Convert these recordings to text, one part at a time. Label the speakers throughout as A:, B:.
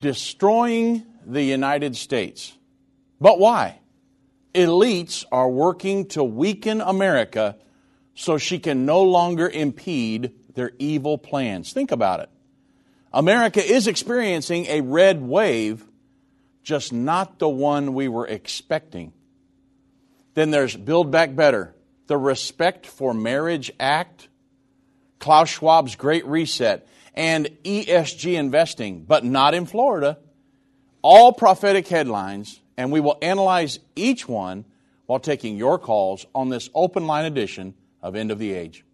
A: destroying the United States. But why? Elites are working to weaken America so she can no longer impede their evil plans. Think about it. America is experiencing a red wave, just not the one we were expecting. Then there's Build Back Better, the Respect for Marriage Act, Klaus Schwab's Great Reset, and ESG investing, but not in Florida. All prophetic headlines, and we will analyze each one while taking your calls on this open line edition of End of the Age.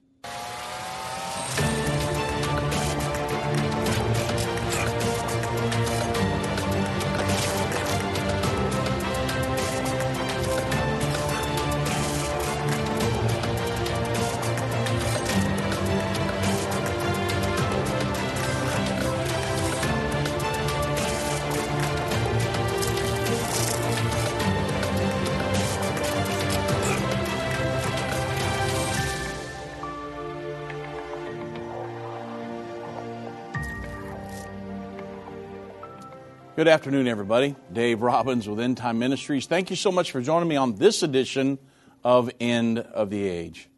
A: Good afternoon, everybody. Dave Robbins with End Time Ministries. Thank you so much for joining me on this edition of End of the Age.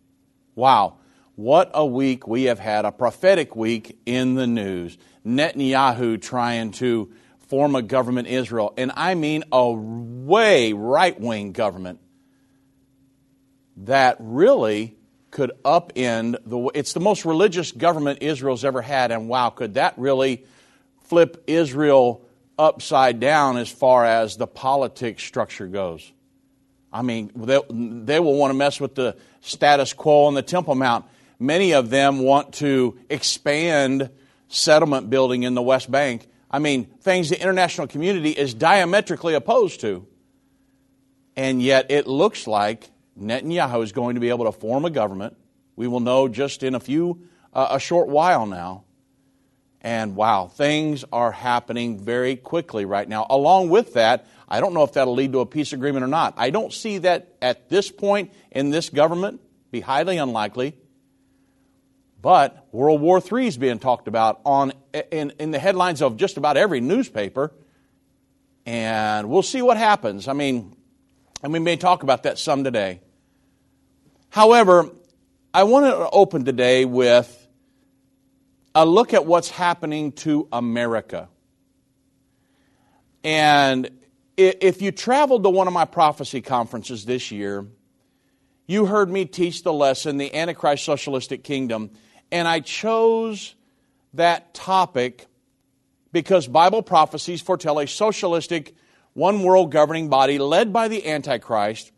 A: Wow, what a week we have had, a prophetic week in the news. Netanyahu trying to form a government Israel, and I mean a way right wing government that really could upend the. It's the most religious government Israel's ever had, and wow, could that really flip Israel? Upside down as far as the politics structure goes. I mean, they, they will want to mess with the status quo on the Temple Mount. Many of them want to expand settlement building in the West Bank. I mean, things the international community is diametrically opposed to. And yet it looks like Netanyahu is going to be able to form a government. We will know just in a few, uh, a short while now. And wow, things are happening very quickly right now. Along with that, I don't know if that'll lead to a peace agreement or not. I don't see that at this point in this government, be highly unlikely. But World War III is being talked about on, in, in the headlines of just about every newspaper. And we'll see what happens. I mean, and we may talk about that some today. However, I want to open today with a look at what's happening to America. And if you traveled to one of my prophecy conferences this year, you heard me teach the lesson, the Antichrist Socialistic Kingdom, and I chose that topic because Bible prophecies foretell a socialistic, one world governing body led by the Antichrist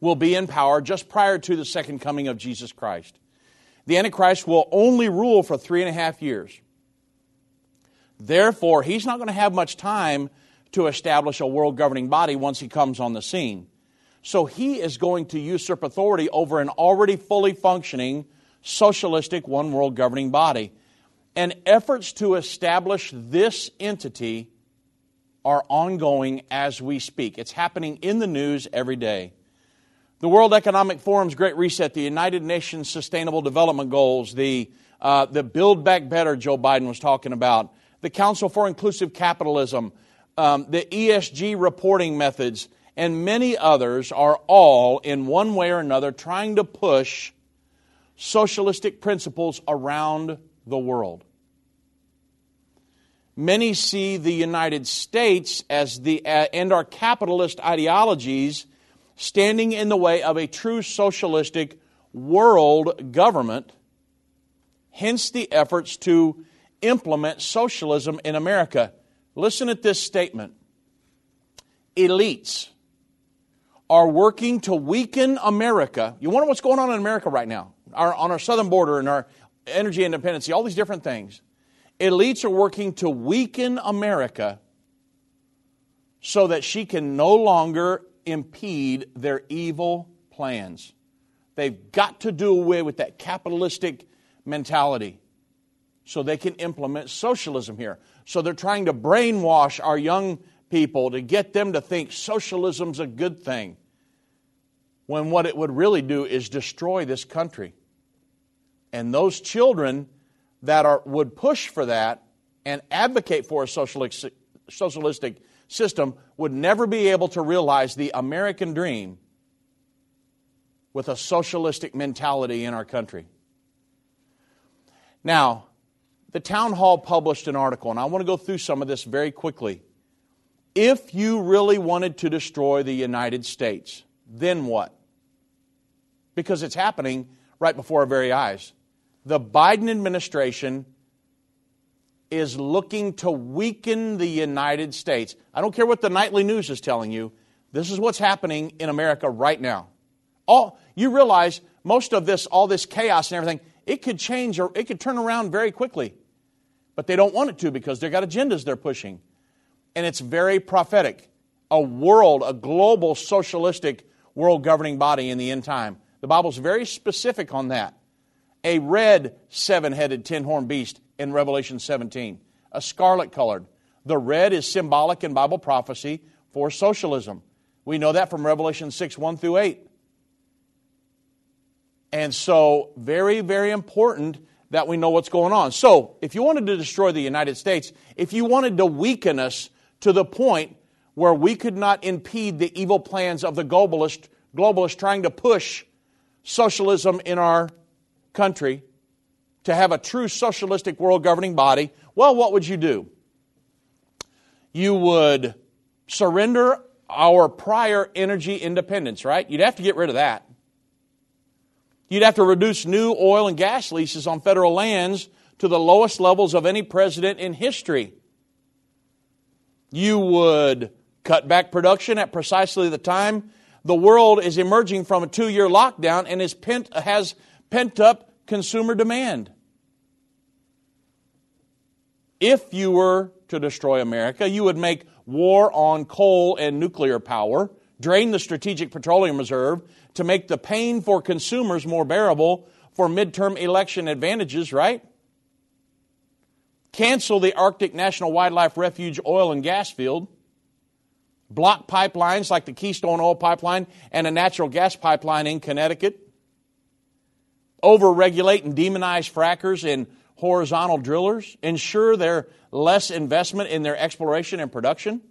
A: will be in power just prior to the second coming of Jesus Christ the Antichrist will only rule for three and a half years. Therefore, he's not going to have much time to establish a world governing body once he comes on the scene. So he is going to usurp authority over an already fully functioning socialistic one world governing body. And efforts to establish this entity are ongoing as we speak. It's happening in the news every day. The World Economic Forum's Great Reset, the United Nations Sustainable Development Goals, the, uh, the Build Back Better Joe Biden was talking about, the Council for Inclusive Capitalism, um, the ESG reporting methods, and many others are all, in one way or another, trying to push socialistic principles around the world. Many see the United States as the, uh, and our capitalist ideologies standing in the way of a true socialistic world government, hence the efforts to implement socialism in America. Listen at this statement elites are working to weaken America. You wonder what's going on in America right now, our, on our southern border and our energy independence, all these different things. Elites are working to weaken America so that she can no longer impede their evil plans. They've got to do away with that capitalistic mentality so they can implement socialism here. So they're trying to brainwash our young people to get them to think socialism's a good thing when what it would really do is destroy this country. And those children that are, would push for that and advocate for a socialistic, socialistic system would never be able to realize the American dream with a socialistic mentality in our country. Now, the town hall published an article, and I want to go through some of this very quickly. If you really wanted to destroy the United States, then what? Because it's happening right before our very eyes. The Biden administration is looking to weaken the United States. I don't care what the nightly news is telling you. This is what's happening in America right now. All you realize most of this all this chaos and everything, it could change or it could turn around very quickly. But they don't want it to because they've got agendas they're pushing. And it's very prophetic. A world, a global socialistic world governing body in the end time. The Bible's very specific on that. A red seven headed tin horn beast in Revelation 17, a scarlet colored. The red is symbolic in Bible prophecy for socialism. We know that from Revelation 6 1 through 8. And so, very, very important that we know what's going on. So, if you wanted to destroy the United States, if you wanted to weaken us to the point where we could not impede the evil plans of the globalist, globalists trying to push socialism in our country, to have a true socialistic world governing body, well, what would you do? You would surrender our prior energy independence, right? You'd have to get rid of that. You'd have to reduce new oil and gas leases on federal lands to the lowest levels of any president in history. You would cut back production at precisely the time the world is emerging from a two year lockdown and is pent, has pent up consumer demand. If you were to destroy America, you would make war on coal and nuclear power, drain the Strategic Petroleum Reserve, to make the pain for consumers more bearable for midterm election advantages, right? Cancel the Arctic National Wildlife Refuge oil and gas field. Block pipelines like the Keystone XL Pipeline and a natural gas pipeline in Connecticut. Overregulate and demonize frackers and horizontal drillers. Ensure their less investment in their exploration and production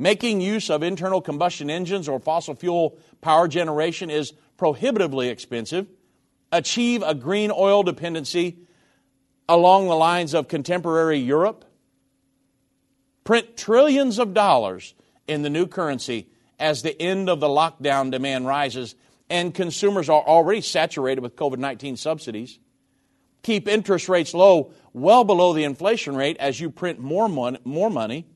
A: Making use of internal combustion engines or fossil fuel power generation is prohibitively expensive. Achieve a green oil dependency along the lines of contemporary Europe. Print trillions of dollars in the new currency as the end of the lockdown demand rises and consumers are already saturated with COVID 19 subsidies. Keep interest rates low, well below the inflation rate as you print more money. More money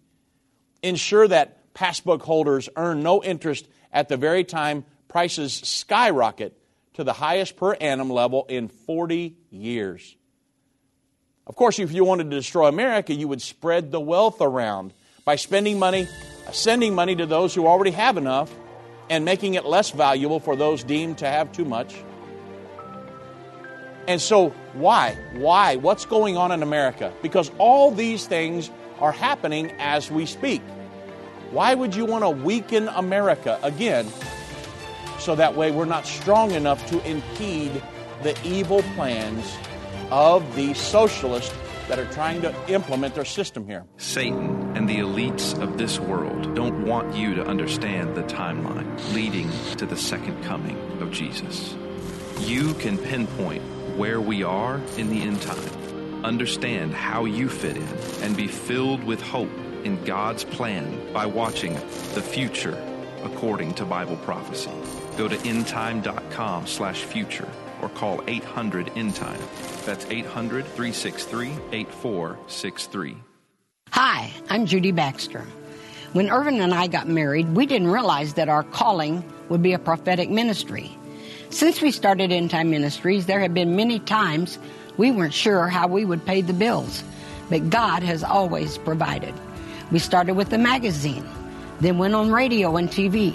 A: ensure that passbook holders earn no interest at the very time prices skyrocket to the highest per annum level in 40 years. Of course, if you wanted to destroy America, you would spread the wealth around by spending money, sending money to those who already have enough, and making it less valuable for those deemed to have too much. And so, why? Why? What's going on in America? Because all these things are happening as we speak. Why would you want to weaken America again so that way we're not strong enough to impede the evil plans of the socialists that are trying to implement their system here?
B: Satan and the elites of this world don't want you to understand the timeline leading to the second coming of Jesus. You can pinpoint where we are in the end time, understand how you fit in, and be filled with hope in God's plan by watching The Future according to Bible prophecy. Go to endtime.com slash future or call 800 in endtime. That's 800 363 8463.
C: Hi, I'm Judy Baxter. When Irvin and I got married, we didn't realize that our calling would be a prophetic ministry. Since we started End Time Ministries, there have been many times we weren't sure how we would pay the bills, but God has always provided. We started with the magazine, then went on radio and TV,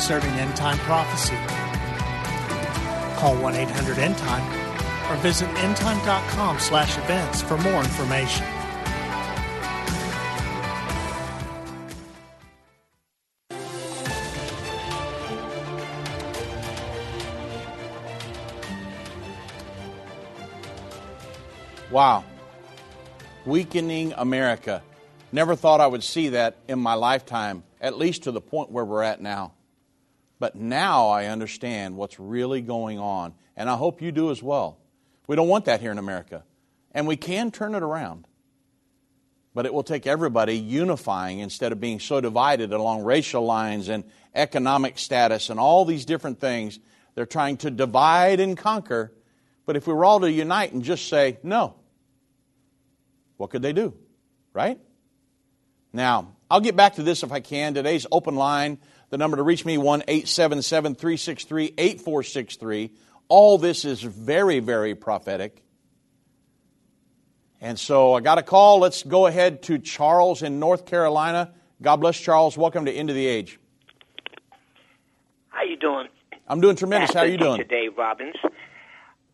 D: concerning end time prophecy. Call 1 800 End Time or visit endtime.com slash events for more information.
A: Wow. Weakening America. Never thought I would see that in my lifetime, at least to the point where we're at now. But now I understand what's really going on, and I hope you do as well. We don't want that here in America, and we can turn it around. But it will take everybody unifying instead of being so divided along racial lines and economic status and all these different things. They're trying to divide and conquer. But if we were all to unite and just say, no, what could they do? Right? Now, I'll get back to this if I can. Today's open line, the number to reach me, 1 877 363 8463. All this is very, very prophetic. And so I got a call. Let's go ahead to Charles in North Carolina. God bless Charles. Welcome to End of the Age.
E: How you doing?
A: I'm doing tremendous. How are you doing?
E: Today, Robbins.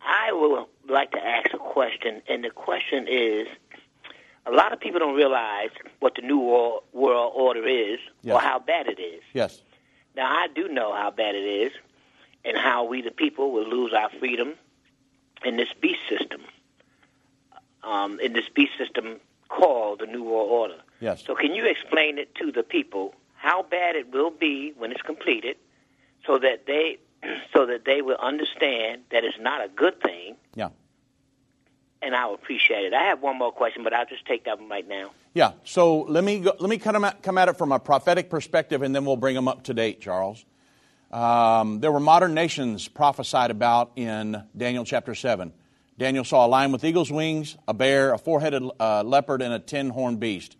E: I would like to ask a question, and the question is a lot of people don't realize what the New World Order is
A: Yes.
E: or how bad it is.
A: Yes.
E: Now, I do know how bad it is and how we, the people, will lose our freedom in this beast system, um, in this beast system called the New World Order.
A: Yes.
E: So, can you explain it to the people how bad it will be when it's completed, so that they, so that they will understand that it's not a good thing,
A: Yeah.
E: And I will appreciate it. I have one more question, but I'll just take that one right now.
A: Yeah. So let me go, let me come at, come at it from a prophetic perspective, and then we'll bring them up to date, Charles. Um, there were modern nations prophesied about in Daniel chapter seven. Daniel saw a lion with eagle's wings, a bear, a four-headed uh, leopard, and a ten-horned beast.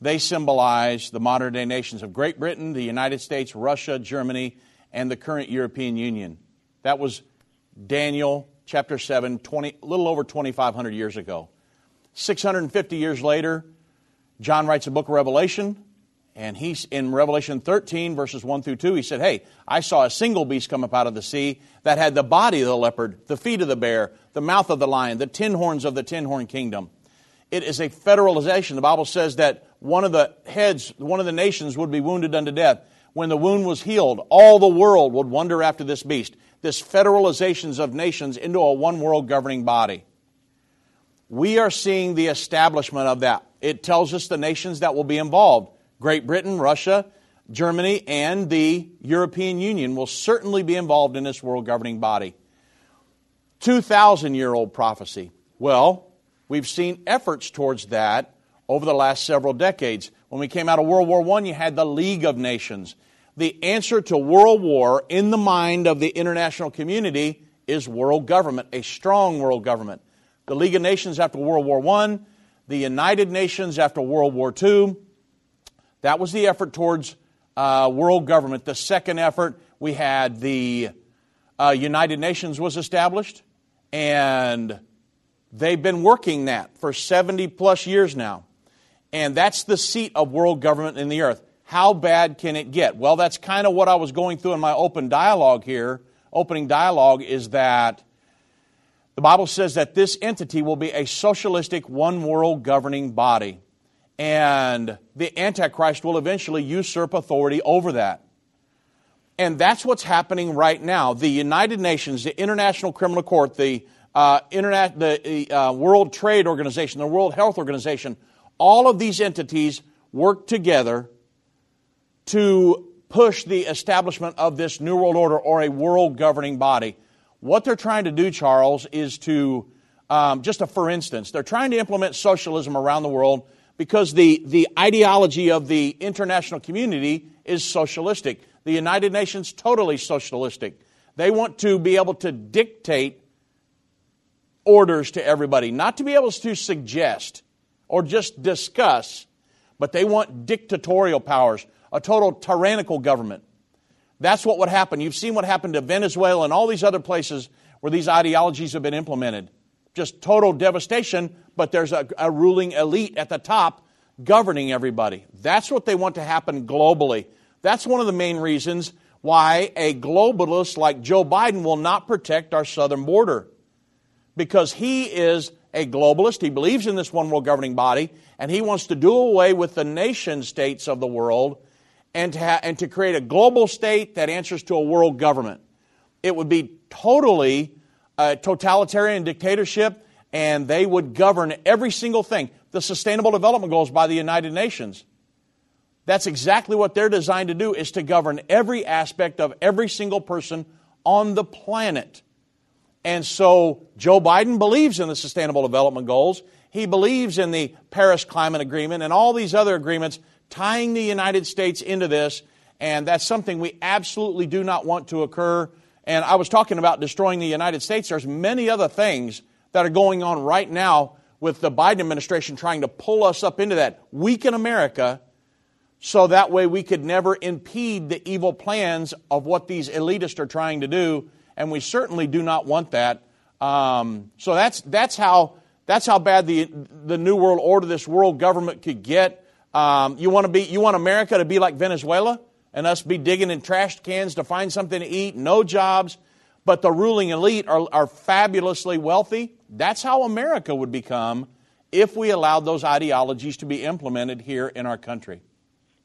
A: They symbolize the modern day nations of Great Britain, the United States, Russia, Germany, and the current European Union. That was Daniel chapter 7, 20, a little over 2,500 years ago. 650 years later, John writes a book of Revelation, and he's in Revelation 13, verses 1 through 2. He said, Hey, I saw a single beast come up out of the sea that had the body of the leopard, the feet of the bear, the mouth of the lion, the ten horns of the ten horn kingdom. It is a federalization. The Bible says that one of the heads, one of the nations would be wounded unto death. When the wound was healed, all the world would wonder after this beast. This federalizations of nations into a one world governing body. We are seeing the establishment of that. It tells us the nations that will be involved. Great Britain, Russia, Germany, and the European Union will certainly be involved in this world governing body. 2,000 year old prophecy. Well, we've seen efforts towards that over the last several decades. When we came out of World War I, you had the League of Nations. The answer to world war in the mind of the international community is world government, a strong world government. The League of Nations after World War I, the United Nations after World War II, that was the effort towards uh, world government. The second effort, we had the uh, United Nations was established, and they've been working that for 70 plus years now. And that's the seat of world government in the earth. How bad can it get? Well, that's kind of what I was going through in my open dialogue here. Opening dialogue is that the Bible says that this entity will be a socialistic, one world governing body. And the Antichrist will eventually usurp authority over that. And that's what's happening right now. The United Nations, the International Criminal Court, the, uh, Internet, the uh, World Trade Organization, the World Health Organization, all of these entities work together to push the establishment of this New World Order or a world governing body. What they're trying to do, Charles, is to, um, just a for instance, they're trying to implement socialism around the world because the, the ideology of the international community is socialistic. The United Nations, totally socialistic. They want to be able to dictate orders to everybody, not to be able to suggest or just discuss, but they want dictatorial powers, a total tyrannical government. That's what would happen. You've seen what happened to Venezuela and all these other places where these ideologies have been implemented. Just total devastation, but there's a, a ruling elite at the top governing everybody. That's what they want to happen globally. That's one of the main reasons why a globalist like Joe Biden will not protect our southern border. Because he is a globalist, he believes in this one world governing body, and he wants to do away with the nation states of the world and to, ha- and to create a global state that answers to a world government. It would be totally a totalitarian dictatorship, and they would govern every single thing. The Sustainable Development Goals by the United Nations. That's exactly what they're designed to do is to govern every aspect of every single person on the planet. And so Joe Biden believes in the Sustainable Development Goals. He believes in the Paris Climate Agreement and all these other agreements tying the United States into this. And that's something we absolutely do not want to occur. And I was talking about destroying the United States. There's many other things that are going on right now with the Biden administration trying to pull us up into that. Weaken America so that way we could never impede the evil plans of what these elitists are trying to do, and we certainly do not want that. Um, so that's that's how that's how bad the the new world order, this world government could get. Um, you want to be you want America to be like Venezuela and us be digging in trash cans to find something to eat, no jobs, but the ruling elite are, are fabulously wealthy. That's how America would become if we allowed those ideologies to be implemented here in our country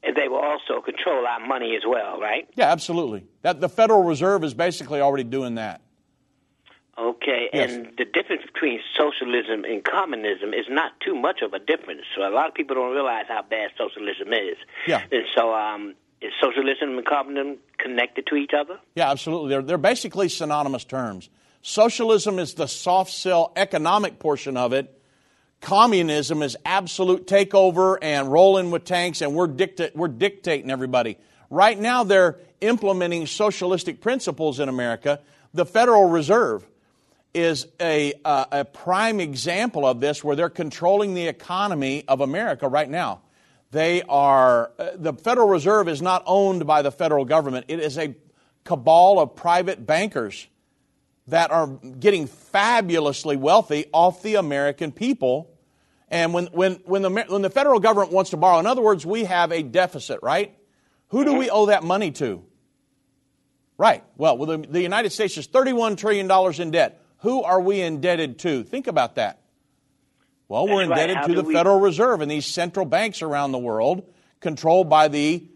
E: and they will also control our money as well, right?
A: Yeah, absolutely. That the Federal Reserve is basically already doing that.
E: Okay, yes. and the difference between socialism and communism is not too much of a difference. So a lot of people don't realize how bad socialism is.
A: Yeah.
E: And so, um, is socialism and communism connected to each other?
A: Yeah, absolutely. They're they're basically synonymous terms. Socialism is the soft sell economic portion of it communism is absolute takeover and rolling with tanks and we're, dicta- we're dictating everybody. Right now, they're implementing socialistic principles in America. The Federal Reserve is a, uh, a prime example of this where they're controlling the economy of America right now. They are, uh, the Federal Reserve is not owned by the federal government, it is a cabal of private bankers that are getting fabulously wealthy off the American people and when, when, when, the, when the federal government wants to borrow, in other words, we have a deficit, right? Who do we owe that money to? Right. Well, the United States is $31 trillion in debt. Who are we indebted to? Think about that. Well,
E: That's
A: we're indebted
E: right.
A: to the
E: we...
A: Federal Reserve and these central banks around the world, controlled by the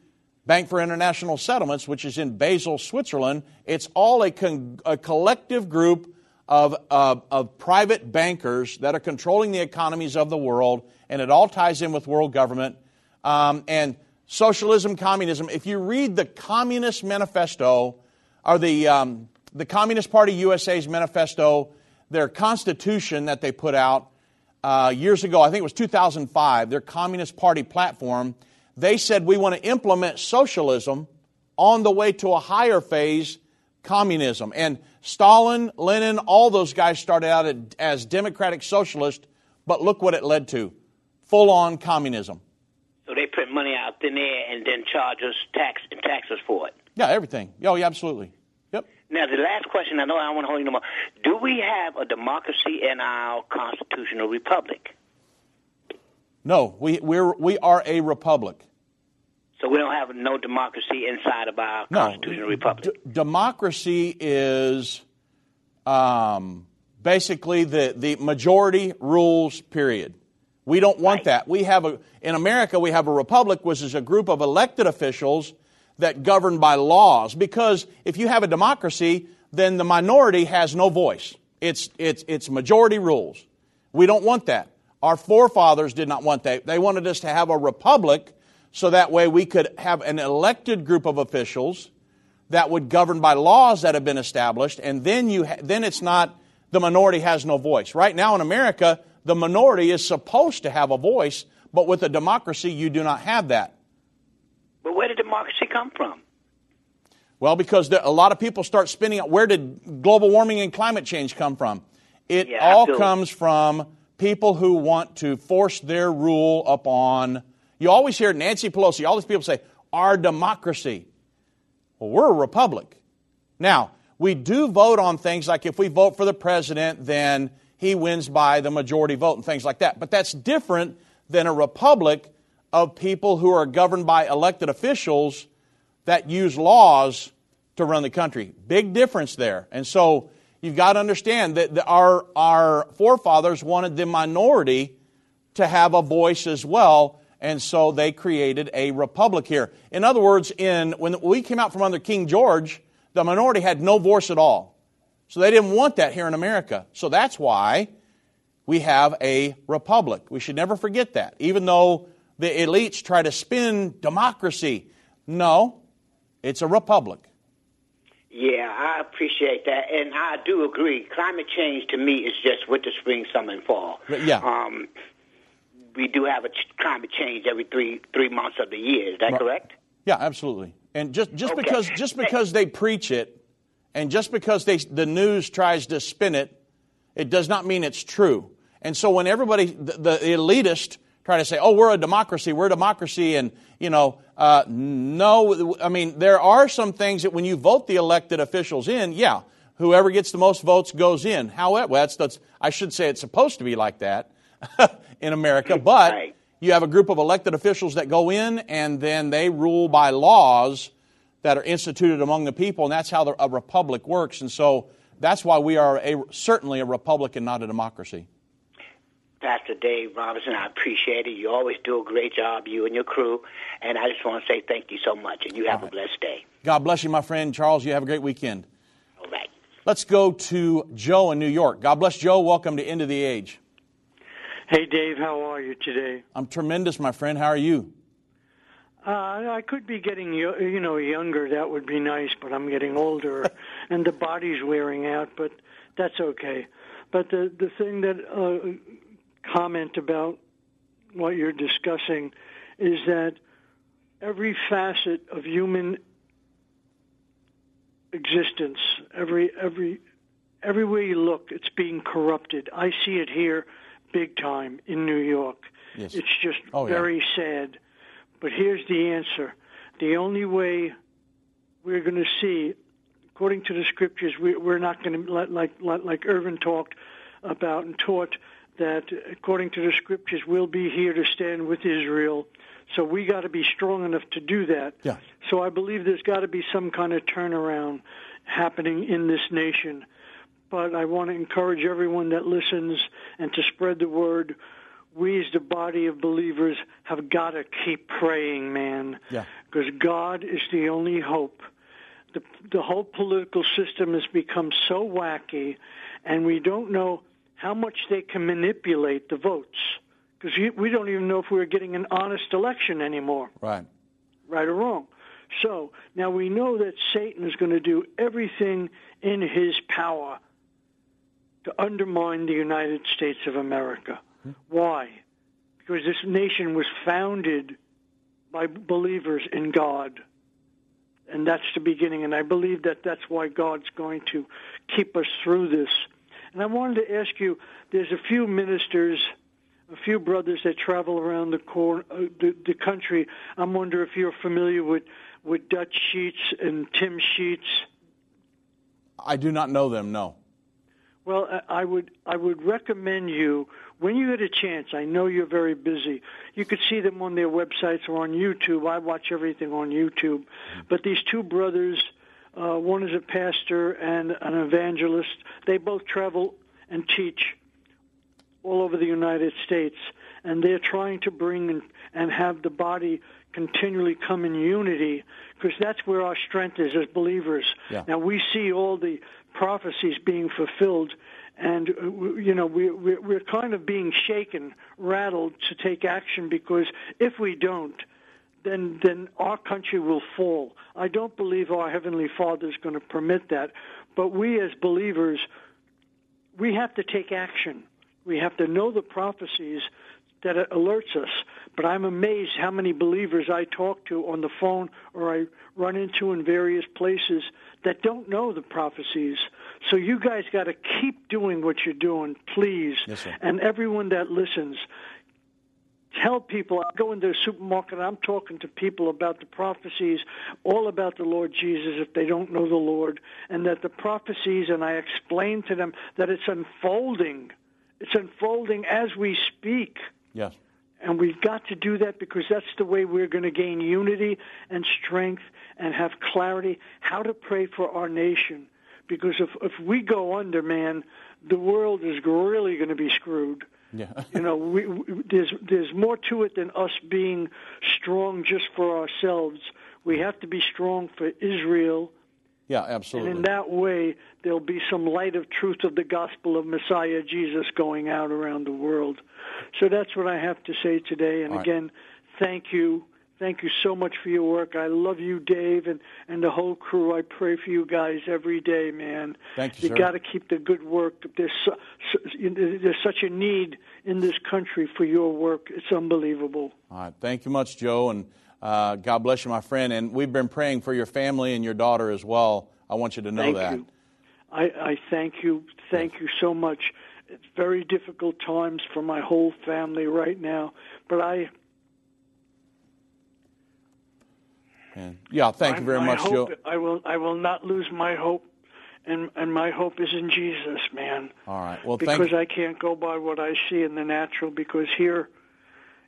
A: Bank for International Settlements, which is in Basel, Switzerland. It's all a, con- a collective group of, of, of private bankers that are controlling the economies of the world, and it all ties in with world government. Um, and socialism, communism. If you read the Communist Manifesto, or the, um, the Communist Party USA's manifesto, their constitution that they put out uh, years ago, I think it was 2005, their Communist Party platform, they said we want to implement socialism on the way to a higher phase, communism. And Stalin, Lenin, all those guys started out as democratic socialists, but look what it led to full on communism.
E: So they print money out thin air and then charge us tax and tax us for it.
A: Yeah, everything. Oh, yeah, absolutely.
E: Now, the last question, I know I don't want to hold you no more. Do we have a democracy in our constitutional republic?
A: No, we, we're, we are a republic.
E: So we don't have no democracy inside of our
A: no,
E: constitutional republic.
A: D- democracy is um, basically the, the majority rules. Period. We don't want
E: right.
A: that. We have a in America we have a republic, which is a group of elected officials that govern by laws. Because if you have a democracy, then the minority has no voice. It's it's it's majority rules. We don't want that. Our forefathers did not want that. They wanted us to have a republic so that way we could have an elected group of officials that would govern by laws that have been established, and then you ha- then it's not the minority has no voice. Right now in America, the minority is supposed to have a voice, But with a democracy, you do not have that.
E: But where did democracy come from?
A: Well, because there, a lot of people start spinning out where did global warming and climate change come from? It
E: Yeah,
A: all comes from people who want to force their rule upon. You always hear Nancy Pelosi, all these people say, our democracy. Well, we're a republic. Now, we do vote on things like if we vote for the president, then he wins by the majority vote and things like that. But that's different than a republic of people who are governed by elected officials that use laws to run the country. Big difference there. And so you've got to understand that our, our forefathers wanted the minority to have a voice as well, and so they created a republic here. In other words, in, when we came out from under King George, the minority had no voice at all. So they didn't want that here in America. So that's why we have a republic. We should never forget that. Even though the elites try to spin democracy, no, it's a republic.
E: Yeah, I appreciate that, and I do agree. Climate change to me is just winter, spring, summer, and fall.
A: Yeah.
E: Um, we do have a climate change every three three months of the year. Is that
A: Right.
E: correct?
A: Yeah, absolutely. And just, just
E: Okay.
A: because just because they preach it, and just because they the news tries to spin it, it does not mean it's true. And so when everybody the, the elitist try to say, "Oh, we're a democracy, we're a democracy," and you know, uh, no, I mean there are some things that when you vote the elected officials in, yeah, whoever gets the most votes goes in. However, well, that's, that's I should say it's supposed to be like that in America, but
E: Right.
A: you have a group of elected officials that go in and then they rule by laws that are instituted among the people, and that's how the, a republic works. And so that's why we are a, certainly a republic and not a democracy.
E: Pastor Dave Robinson, I appreciate it. You always do a great job, you and your crew, and I just want to say thank you so much, and you have a blessed day.
A: God bless you, my friend. Charles, you have a great weekend.
E: All right.
A: Let's go to Joe in New York. God bless Joe. Welcome to End of the Age.
F: Hey, Dave, how are you today?
A: I'm tremendous, my friend. How are you?
F: Uh, I could be getting you know younger. That would be nice, but I'm getting older, and the body's wearing out. But that's okay. But the the thing that uh, comment about what you're discussing is that every facet of human existence, every every everywhere you look, it's being corrupted. I see it here, big time in New York.
A: Yes.
F: It's just
A: Oh, yeah.
F: very sad. But here's the answer: the only way we're going to see, according to the scriptures, we, we're not going to let, like like like Irvin talked about and taught that according to the scriptures, we'll be here to stand with Israel. So we got to be strong enough to do that.
A: Yeah.
F: So I believe there's got to be some kind of turnaround happening in this nation. But I want to encourage everyone that listens and to spread the word. We, as the body of believers, have got to keep praying, man.
A: Yeah.
F: Because God is the only hope. The, the whole political system has become so wacky, and we don't know how much they can manipulate the votes. Because we don't even know if we're getting an honest election anymore
A: Right.
F: right or wrong. So now we know that Satan is going to do everything in his power to undermine the United States of America. Hmm. Why? Because this nation was founded by believers in God. And that's the beginning. And I believe that that's why God's going to keep us through this. And I wanted to ask you there's a few ministers a few brothers that travel around the, cor- uh, the the country. I'm wonder if you're familiar with with Dutch Sheets and Tim Sheets.
A: I do not know them, no.
F: Well, I- I would I would recommend you when you get a chance. I know you're very busy. You could see them on their websites or on YouTube. I watch everything on YouTube. But these two brothers, uh, one is a pastor and an evangelist. They both travel and teach all over the United States, and they're trying to bring and, and have the body continually come in unity because that's where our strength is as believers.
A: Yeah.
F: Now we see all the prophecies being fulfilled, and uh, you know we, we we're kind of being shaken, rattled to take action because if we don't, then then our country will fall. I don't believe our heavenly Father is going to permit that, but we as believers, we have to take action. We have to know the prophecies that it alerts us. But I'm amazed how many believers I talk to on the phone or I run into in various places that don't know the prophecies. So you guys got to keep doing what you're doing, please.
A: Yes.
F: And everyone that listens, tell people. I go into the supermarket. and I'm talking to people about the prophecies, all about the Lord Jesus, if they don't know the Lord, and that the prophecies, and I explain to them that it's unfolding. It's unfolding as we speak.
A: Yes.
F: And we've got to do that because that's the way we're going to gain unity and strength and have clarity how to pray for our nation. Because if, if we go under, man, the world is really going to be screwed.
A: Yeah.
F: you know, we, we, there's there's more to it than us being strong just for ourselves. We mm-hmm. have to be strong for Israel,
A: Yeah, absolutely.
F: and in that way, there'll be some light of truth of the gospel of Messiah Jesus going out around the world. So that's what I have to say today. And
A: right.
F: again, thank you. Thank you so much for your work. I love you, Dave, and, and the whole crew. I pray for you guys every day, man.
A: Thank you,
F: You got to keep the good work. There's so, so, there's such a need in this country for your work. It's unbelievable.
A: All right. Thank you much, Joe, and uh, God bless you, my friend. And we've been praying for your family and your daughter as well. I want you to know
F: Thank
A: that.
F: you. I, I thank you. Thank you so much. It's very difficult times for my whole family right now, but I
A: And yeah, thank you very
F: I
A: much, Joe.
F: I will I will not lose my hope, and and my hope is in Jesus, man.
A: All right. Well,
F: because I can't go by what I see in the natural. Because here,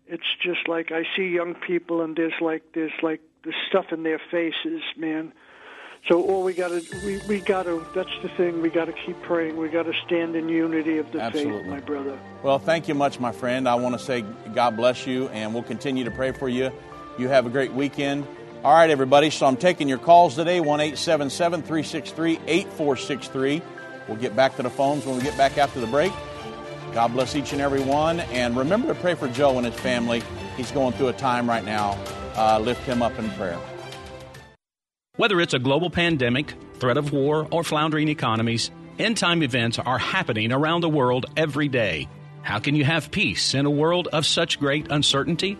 F: it's just like I see young people, and there's like there's like the stuff in their faces, man. So all we got to we we got to that's the thing we got to keep praying. We got to stand in unity of the
A: Absolutely.
F: faith, my brother.
A: Well, thank you much, my friend. I want to say God bless you, and we'll continue to pray for you. You have a great weekend. All right, everybody. So I'm taking your calls today 1 877 363 8463. We'll get back to the phones when we get back after the break. God bless each and every one. And remember to pray for Joe and his family. He's going through a time right now. Uh, lift him up in prayer.
G: Whether it's a global pandemic, threat of war, or floundering economies, end time events are happening around the world every day. How can you have peace in a world of such great uncertainty?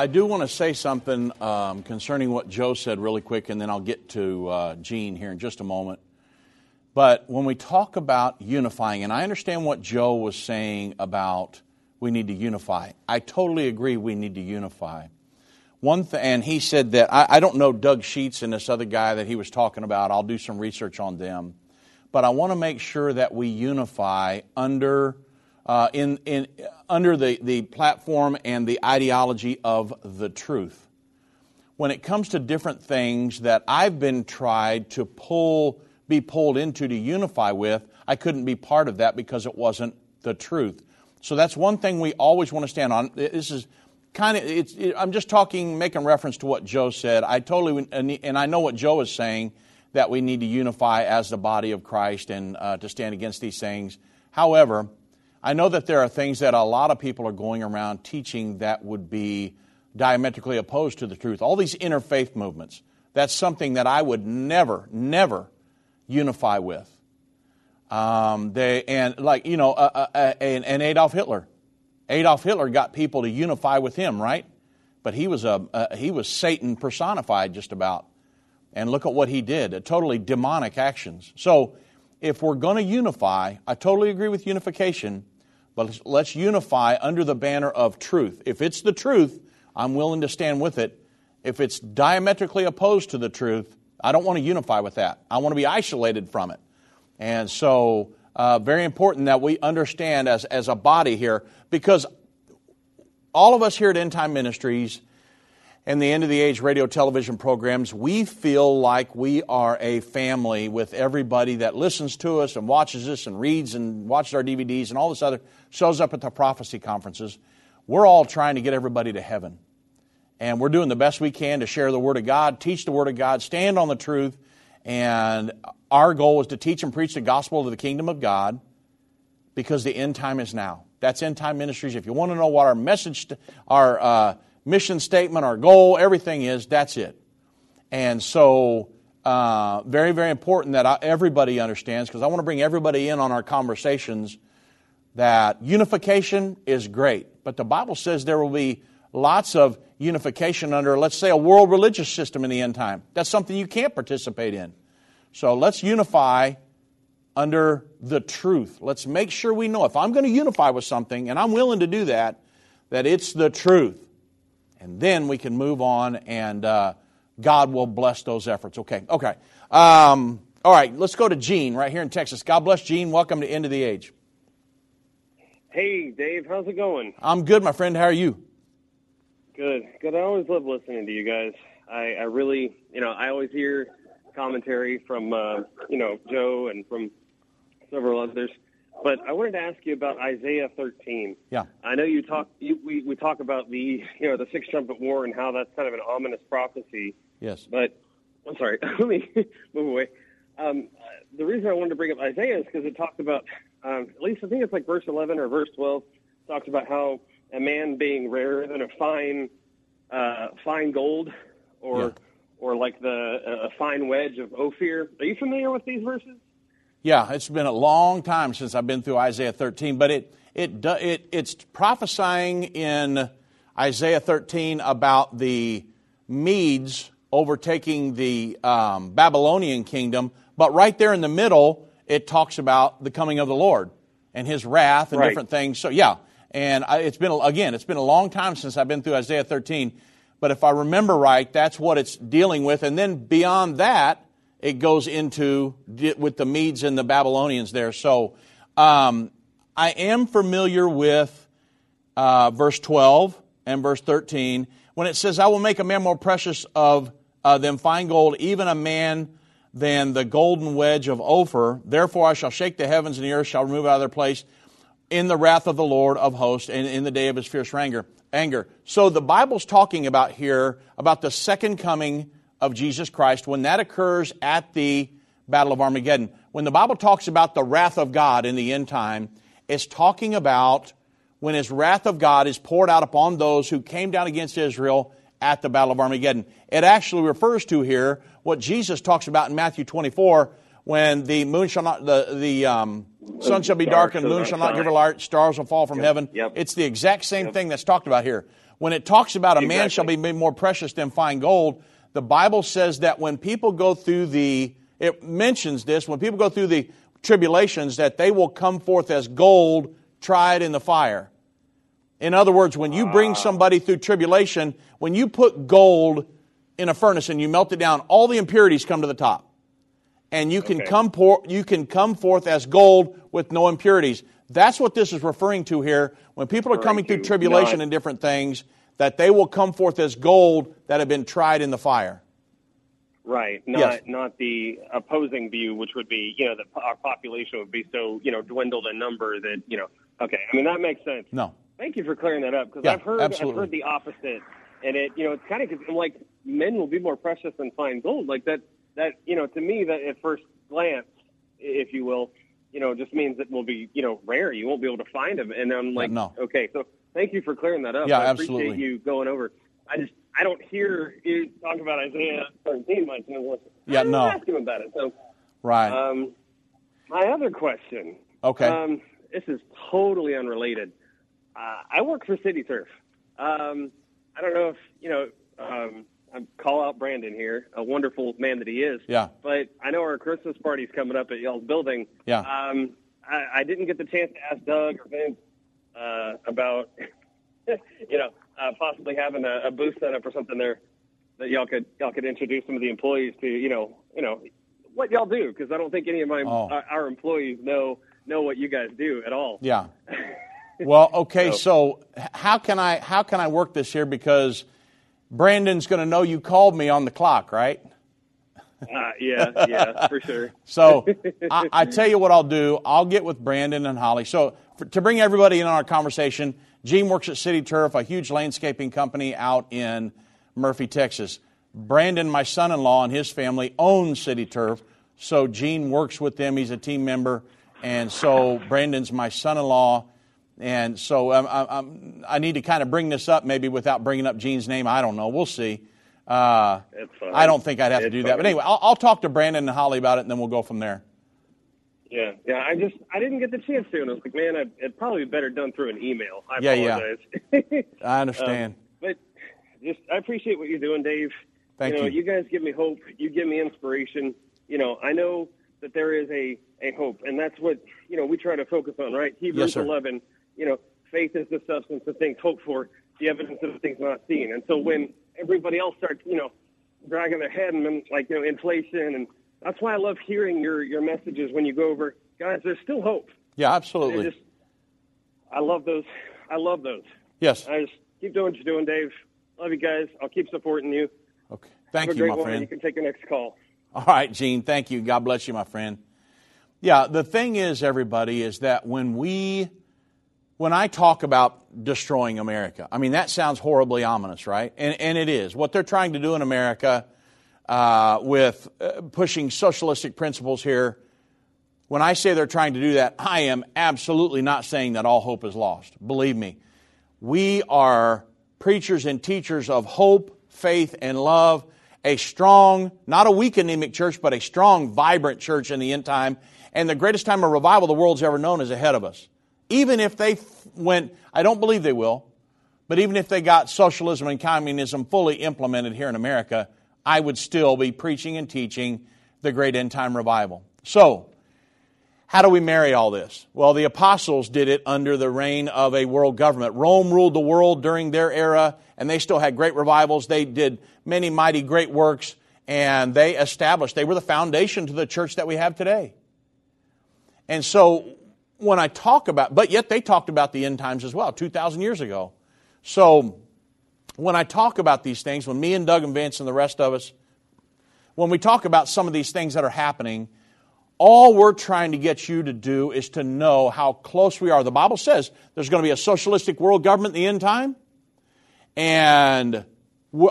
A: I do want to say something um, concerning what Joe said really quick, and then I'll get to uh, Gene here in just a moment. But when we talk about unifying, and I understand what Joe was saying about we need to unify, I totally agree we need to unify. One th- and he said that I, I don't know Doug Sheets and this other guy that he was talking about. I'll do some research on them, but I want to make sure that we unify under uh, in, in under the, the platform and the ideology of the truth. When it comes to different things that I've been tried to pull be pulled into to unify with, I couldn't be part of that because it wasn't the truth. So that's one thing we always want to stand on. This is kind of it's it, I'm just talking making reference to what Joe said. I totally and I know what Joe is saying that we need to unify as the body of Christ and uh, to stand against these things. However, I know that there are things that a lot of people are going around teaching that would be diametrically opposed to the truth. All these interfaith movements. That's something that I would never, never unify with. Um, they and like you know, uh, uh, uh, and, and, Adolf Hitler. Adolf Hitler got people to unify with him, right? But he was a uh, he was Satan personified, just about. And look at what he did—a totally demonic actions. So, if we're going to unify, I totally agree with unification, but let's, unify under the banner of truth. If it's the truth, I'm willing to stand with it. If it's diametrically opposed to the truth, I don't want to unify with that. I want to be isolated from it. And so, uh, very important that we understand as, as a body here, because all of us here at End Time Ministries and the End of the Age radio television programs, we feel like we are a family with everybody that listens to us and watches us and reads and watches our DVDs and all this other, shows up at the prophecy conferences. We're all trying to get everybody to heaven. And we're doing the best we can to share the Word of God, teach the Word of God, stand on the truth, and our goal is to teach and preach the gospel of the kingdom of God because the end time is now. That's end time ministries. If you want to know what our message, our uh, mission statement, our goal, everything is, that's it. And so, uh, very, very important that I, everybody understands because I want to bring everybody in on our conversations that unification is great, but the Bible says there will be lots of unification under, let's say, a world religious system in the end time. That's something you can't participate in. So let's unify under the truth. Let's make sure we know if I'm going to unify with something, and I'm willing to do that, that it's the truth. And then we can move on, and uh, God will bless those efforts. Okay, okay. Um, all right, let's go to Gene right here in Texas. God bless Gene. Welcome to End of the Age.
H: Hey, Dave. How's it going?
A: I'm good, my friend. How are you?
H: Good. Good. I always love listening to you guys. I, I really, you know, I always hear commentary from uh, you know Joe and from several others. But I wanted to ask you about Isaiah 13.
A: Yeah.
H: I know you talk. You, we we talk about the you know the six trumpet war and how that's kind of an ominous prophecy.
A: Yes.
H: But I'm sorry. Let me move away. Um, the reason I wanted to bring up Isaiah is because it talks about um, at least I think it's like verse 11 or verse 12 talks about how a man being rarer than a fine uh, fine gold or yeah or like the a fine wedge of Ophir. Are you familiar with these verses?
A: Yeah, it's been a long time since I've been through Isaiah 13, but it it it it's prophesying in Isaiah 13 about the Medes overtaking the um, Babylonian kingdom, but right there in the middle, it talks about the coming of the Lord and His wrath and
H: right.
A: different things. So yeah, and I, it's been again, it's been a long time since I've been through Isaiah 13. But if I remember right, that's what it's dealing with. And then beyond that, it goes into with the Medes and the Babylonians there. So um, I am familiar with uh, verse 12 and verse 13 when it says, I will make a man more precious of uh, than fine gold, even a man than the golden wedge of Ophir. Therefore I shall shake the heavens and the earth shall remove out of their place in the wrath of the Lord of hosts and in the day of his fierce anger anger. So the Bible's talking about here about the second coming of Jesus Christ when that occurs at the Battle of Armageddon. When the Bible talks about the wrath of God in the end time, it's talking about when his wrath of God is poured out upon those who came down against Israel at the Battle of Armageddon. It actually refers to here what Jesus talks about in Matthew 24 when the moon shall not, the, the um, sun shall be dark and moon shall not give a light, stars will fall from
H: yep.
A: heaven.
H: Yep.
A: It's the exact same yep. thing that's talked about here. When it talks about a exactly. man shall be made more precious than fine gold, the Bible says that when people go through the, it mentions this, when people go through the tribulations, that they will come forth as gold tried in the fire. In other words, when you bring somebody through tribulation, when you put gold in a furnace and you melt it down, all the impurities come to the top and you can okay. come por- you can come forth as gold with no impurities. That's what this is referring to here. When people are coming through tribulation and different things, that they will come forth as gold that have been tried in the fire.
H: Right, not yes. not the opposing view, which would be you know that our population would be so you know dwindled in number that you know. Okay, I mean that makes sense.
A: No.
H: thank you for clearing that up because
A: Yeah,
H: I've heard
A: absolutely.
H: I've heard the opposite, and it you know it's kind of I'm like men will be more precious than fine gold. Like that that you know to me that at first glance, if you will, you know just means it will be you know rare. You won't be able to find them, and I'm like,
A: no.
H: okay, so thank you for clearing that up.
A: Yeah,
H: I
A: absolutely.
H: appreciate you going over. I just I don't hear you talk about Isaiah 13 much, and I
A: Yeah, no.
H: ask him about it. So
A: Right.
H: um, my other question.
A: Okay.
H: Um, this is totally unrelated. Uh, I work for City Turf. Um, I don't know if you know. Um, I call out Brandon here, a wonderful man that he is.
A: Yeah.
H: But I know our Christmas party's coming up at y'all's building.
A: Yeah.
H: Um, I, I didn't get the chance to ask Doug or Vince uh, about, you know, uh, possibly having a, a booth set up or something there that y'all could y'all could introduce some of the employees to, you know, you know, what y'all do because I don't think any of my
A: Oh.
H: our, our employees know know what you guys do at all.
A: Yeah. Well, okay.
H: So-
A: So how can I how can I work this here? Because Brandon's going to know you called me on the clock, right?
H: Uh, yeah, yeah, for sure.
A: So I, I tell you what I'll do. I'll get with Brandon and Holly. So for, to bring everybody in on our conversation, Gene works at City Turf, a huge landscaping company out in Murphy, Texas. Brandon, my son-in-law, and his family own City Turf. So Gene works with them. He's a team member, and so Brandon's my son-in-law. And so I, I'm, I need to kind of bring this up, maybe without bringing up Gene's name. I don't know. We'll see. Uh. I don't think I'd have to
H: It's
A: do that. But anyway, I'll, I'll talk to Brandon and Holly about it, and then we'll go from there.
H: Yeah, yeah. I just I didn't get the chance to, and I was like, man, I, it'd probably be better done through an email. I
A: Yeah, yeah. I understand.
H: Um, but just I appreciate what you're doing, Dave.
A: Thank
H: you. Know,
A: you.
H: you guys give me hope. You give me inspiration. You know, I know that there is a a hope, and that's what you know we try to focus on, right? Hebrews
A: sir.
H: 11. You know, faith is the substance of things hoped for, the evidence of things not seen. And so when everybody else starts, you know, dragging their head and then, like you know inflation, and that's why I love hearing your your messages when you go over, guys. There's still hope.
A: Yeah, absolutely.
H: just, I love those. I love those.
A: yes.
H: I just keep doing what you're doing, Dave. Love you guys. I'll keep supporting you.
A: Okay. Thank you, my
H: one.
A: friend.
H: You can take your next call.
A: All right, Gene. Thank you. God bless you, my friend. Yeah, the thing is, everybody, is that when we, when I talk about destroying America, I mean, that sounds horribly ominous, right? And, and it is. What they're trying to do in America uh, with uh, pushing socialistic principles here, when I say they're trying to do that, I am absolutely not saying that all hope is lost. Believe me. We are preachers and teachers of hope, faith, and love. A strong, not a weak anemic church, but a strong, vibrant church in the end time. And the greatest time of revival the world's ever known is ahead of us. Even if they went, I don't believe they will, but even if they got socialism and communism fully implemented here in America, I would still be preaching and teaching the great end time revival. So, how do we marry all this? Well, the apostles did it under the reign of a world government. Rome ruled the world during their era, and they still had great revivals. They did many mighty great works, and they established, they were the foundation to the church that we have today. And so, when I talk about, but yet they talked about the end times as well, 2,000 years ago. So, when I talk about these things, when me and Doug and Vince and the rest of us, when we talk about some of these things that are happening, all we're trying to get you to do is to know how close we are. The Bible says there's going to be a socialistic world government in the end time, and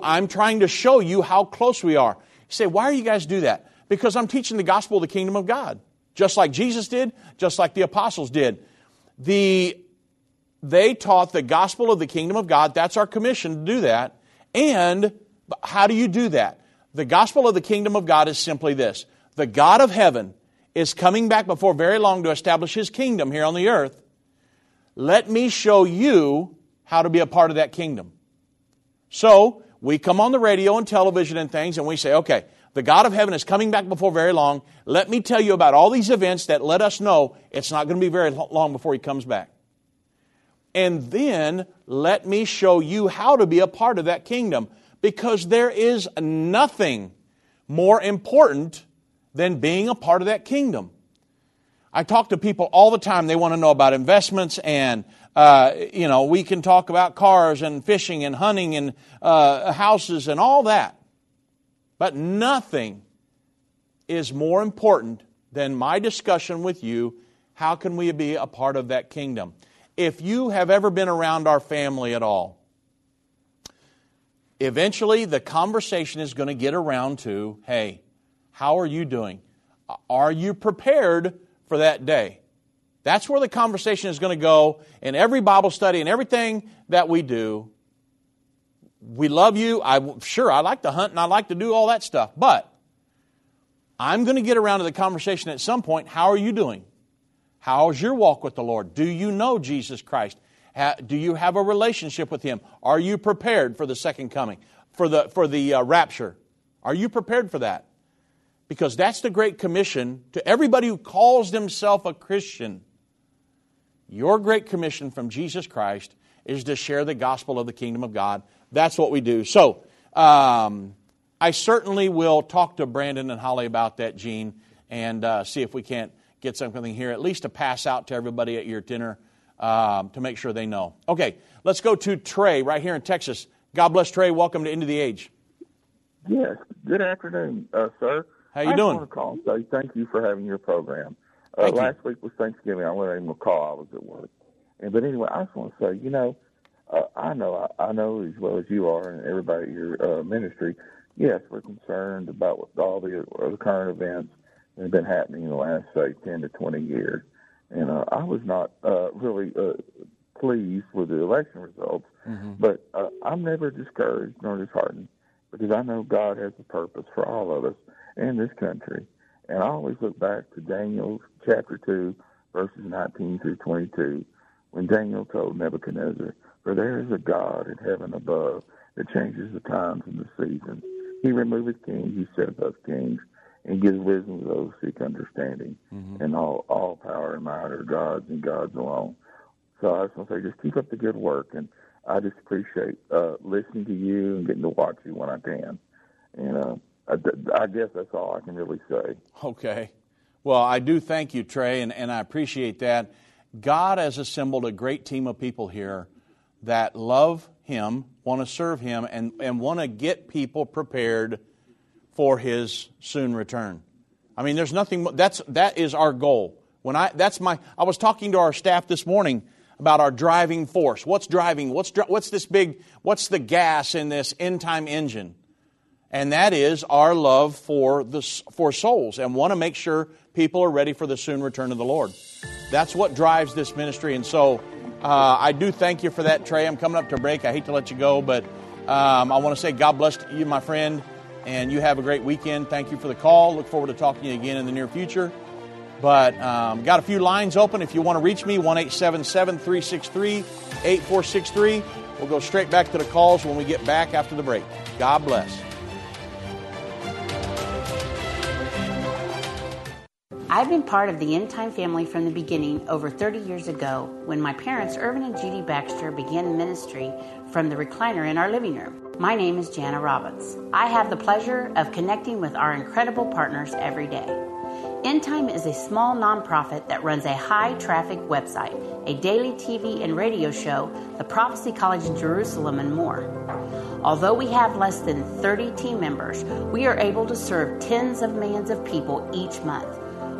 A: I'm trying to show you how close we are. You say, why are you guys do that? Because I'm teaching the gospel of the kingdom of God, just like Jesus did, just like the apostles did. The they taught the gospel of the kingdom of God. That's our commission to do that. And how do you do that? The gospel of the kingdom of God is simply this the God of heaven is coming back before very long to establish his kingdom here on the earth. Let me show you how to be a part of that kingdom. So, we come on the radio and television and things and we say, okay, the God of heaven is coming back before very long. Let me tell you about all these events that let us know it's not going to be very long before he comes back. And then let me show you how to be a part of that kingdom because there is nothing more important than being a part of that kingdom. I talk to people all the time. They want to know about investments, and uh, you know, we can talk about cars and fishing and hunting and uh, houses and all that. But nothing is more important than my discussion with you. How can we be a part of that kingdom? If you have ever been around our family at all, eventually the conversation is going to get around to hey, how are you doing? Are you prepared for that day? That's where the conversation is going to go in every Bible study and everything that we do. We love you. I sure I like to hunt and I like to do all that stuff, but I'm going to get around to the conversation at some point. How are you doing? How's your walk with the Lord? Do you know Jesus Christ? Do you have a relationship with Him? Are you prepared for the second coming, for the, for the uh, rapture? Are you prepared for that? Because that's the Great Commission to everybody who calls themselves a Christian. Your Great Commission from Jesus Christ is to share the gospel of the kingdom of God. That's what we do. So, um, I certainly will talk to Brandon and Holly about that, Gene, and uh, see if we can't get something here, at least to pass out to everybody at your dinner um, to make sure they know. Okay, let's go to Trey right here in Texas. God bless Trey. Welcome to End of the Age.
I: Yes. Good afternoon, uh, sir.
A: How you
I: I
A: doing?
I: I want to call and say thank you for having your program. Uh, last week was Thanksgiving. I wasn't able to call. I was at work. And but anyway, I just want to say, you know, uh, I know I, I know as well as you are, and everybody at your uh, ministry. Yes, we're concerned about all the, uh, the current events have been happening in the last say ten to twenty years. And uh, I was not uh, really uh, pleased with the election results,
A: mm-hmm.
I: but uh, I'm never discouraged nor disheartened because I know God has a purpose for all of us in this country. And I always look back to Daniel chapter 2, verses 19 through 22, when Daniel told Nebuchadnezzar, For there is a God in heaven above that changes the times and the seasons. He removeth kings, he setteth up kings, and gives wisdom to those who seek understanding.
A: Mm-hmm.
I: And all, all power and might are God's and God's alone. So I just want to say, just keep up the good work. And I just appreciate uh, listening to you and getting to watch you when I can. And uh, I, I guess that's all I can really say.
A: Okay. Well, I do thank you, Trey, and, and I appreciate that. God has assembled a great team of people here that love Him, want to serve Him, and, and want to get people prepared for His soon return. I mean, there's nothing, that's, that is our goal. When I, that's my, I was talking to our staff this morning about our driving force. What's driving? What's, what's this big, what's the gas in this end time engine? and that is our love for the for souls and want to make sure people are ready for the soon return of the Lord. That's what drives this ministry, and so uh, I do thank you for that, Trey. I'm coming up to break. I hate to let you go, but um, I want to say God bless you, my friend, and you have a great weekend. Thank you for the call. Look forward to talking to you again in the near future. But um, got a few lines open. If you want to reach me, one eight seven seven three six three eight four six three. We'll go straight back to the calls when we get back after the break. God bless.
J: I've been part of the End Time family from the beginning over 30 years ago when my parents, Irvin and Judy Baxter, began ministry from the recliner in our living room. My name is Jana Robbins. I have the pleasure of connecting with our incredible partners every day. End Time is a small nonprofit that runs a high traffic website, a daily TV and radio show, the Prophecy College in Jerusalem, and more. Although we have less than 30 team members, we are able to serve tens of millions of people each month.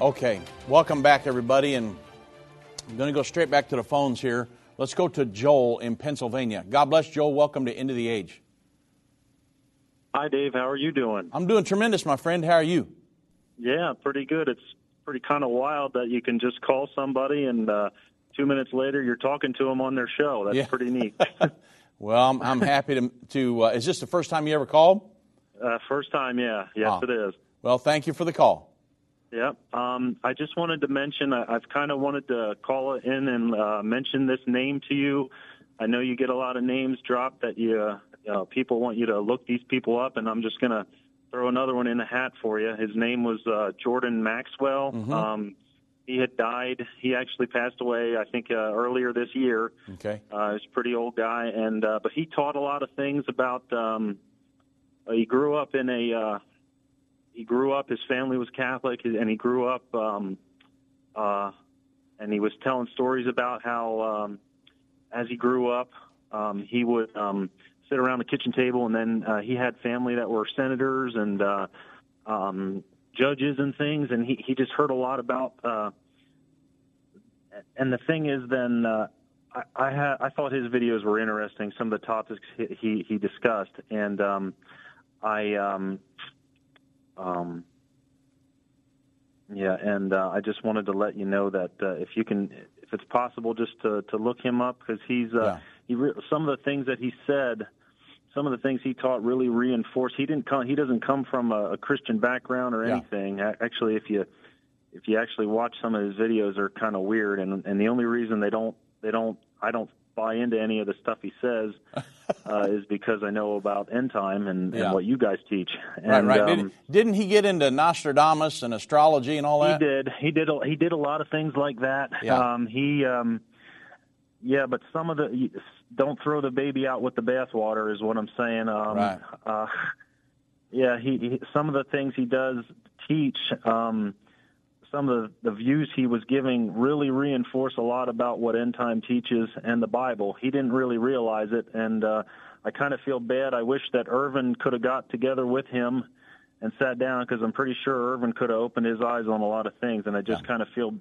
A: Okay, welcome back, everybody, and I'm going to go straight back to the phones here. Let's go to Joel in Pennsylvania. God bless Joel. Welcome to End of the Age.
K: Hi, Dave. How are you doing?
A: I'm doing tremendous, my friend. How are you?
K: Yeah, pretty good. It's pretty kind of wild that you can just call somebody and uh, two minutes later you're talking to them on their show. That's
A: Yeah.
K: pretty neat.
A: Well, I'm, I'm happy to. to uh, is this the first time you ever called?
K: uh, first time, yeah. Yes,
A: Ah.
K: it is.
A: Well, thank you for the call.
K: Yep. Um, I just wanted to mention I, I've kind of wanted to call it in and uh, mention this name to you. I know you get a lot of names dropped that you, uh, you know, people want you to look these people up, and I'm just gonna throw another one in the hat for you. His name was uh, Jordan Maxwell.
A: Mhm.
K: Um, he had died. He actually passed away, I think, uh, earlier this year.
A: Okay.
K: Uh, he's a pretty old guy, and uh, but he taught a lot of things about. Um, uh, he grew up in a. Uh, he grew up. His family was Catholic, and he grew up. Um, uh, and he was telling stories about how, um, as he grew up, um, he would um, sit around the kitchen table, and then uh, he had family that were senators and uh, um, judges and things, and he he just heard a lot about. Uh, and the thing is, then uh, I I, I thought his videos were interesting. Some of the topics he he, he discussed, and um, I um, um, yeah, and uh, I just wanted to let you know that uh, if you can, if it's possible, just to to look him up because he's uh, he re- some of the things that he said. Some of the things he taught really reinforced. He didn't come. He doesn't come from a, a Christian background or
A: Yeah.
K: anything. Actually, if you if you actually watch some of his videos, they're kind of weird. And and the only reason they don't they don't I don't buy into any of the stuff he says uh, is because I know about end time and,
A: Yeah.
K: and what you guys teach. And,
A: right, right.
K: um,
A: Did, didn't he get into Nostradamus and astrology and all that?
K: he did. He did. A, he did a lot of things like that.
A: Yeah.
K: Um, he, um, yeah, but some of the don't throw the baby out with the bathwater is what I'm saying. Um,
A: Right.
K: Uh, yeah, he, he some of the things he does teach. Um, some of the, views he was giving really reinforce a lot about what end time teaches and the Bible. He didn't really realize it, and uh, I kind of feel bad. I wish that Irvin could have got together with him and sat down because I'm pretty sure Irvin could have opened his eyes on a lot of things, and I just kind of feel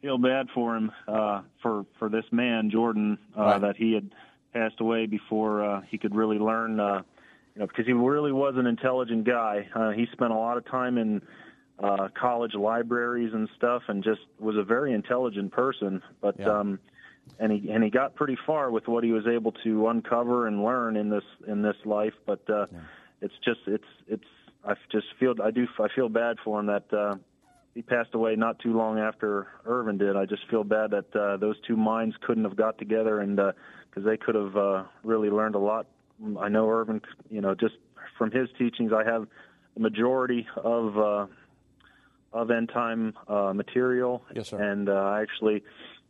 K: feel bad for him uh, for for this man Jordan uh,
A: Right.
K: that he had passed away before uh, he could really learn. Uh, you know, because he really was an intelligent guy. Uh, he spent a lot of time in uh, college libraries and stuff, and just was a very intelligent person. But
A: Yeah.
K: um, and he and he got pretty far with what he was able to uncover and learn in this in this life. But uh, it's just it's it's I just feel I do I feel bad for him that uh, he passed away not too long after Irvin did. I just feel bad that uh, those two minds couldn't have got together and because they could have uh, really learned a lot. I know Irvin, you know, just from his teachings, I have the majority of uh, of end time uh, material.
A: Yes, sir.
K: And uh, I actually,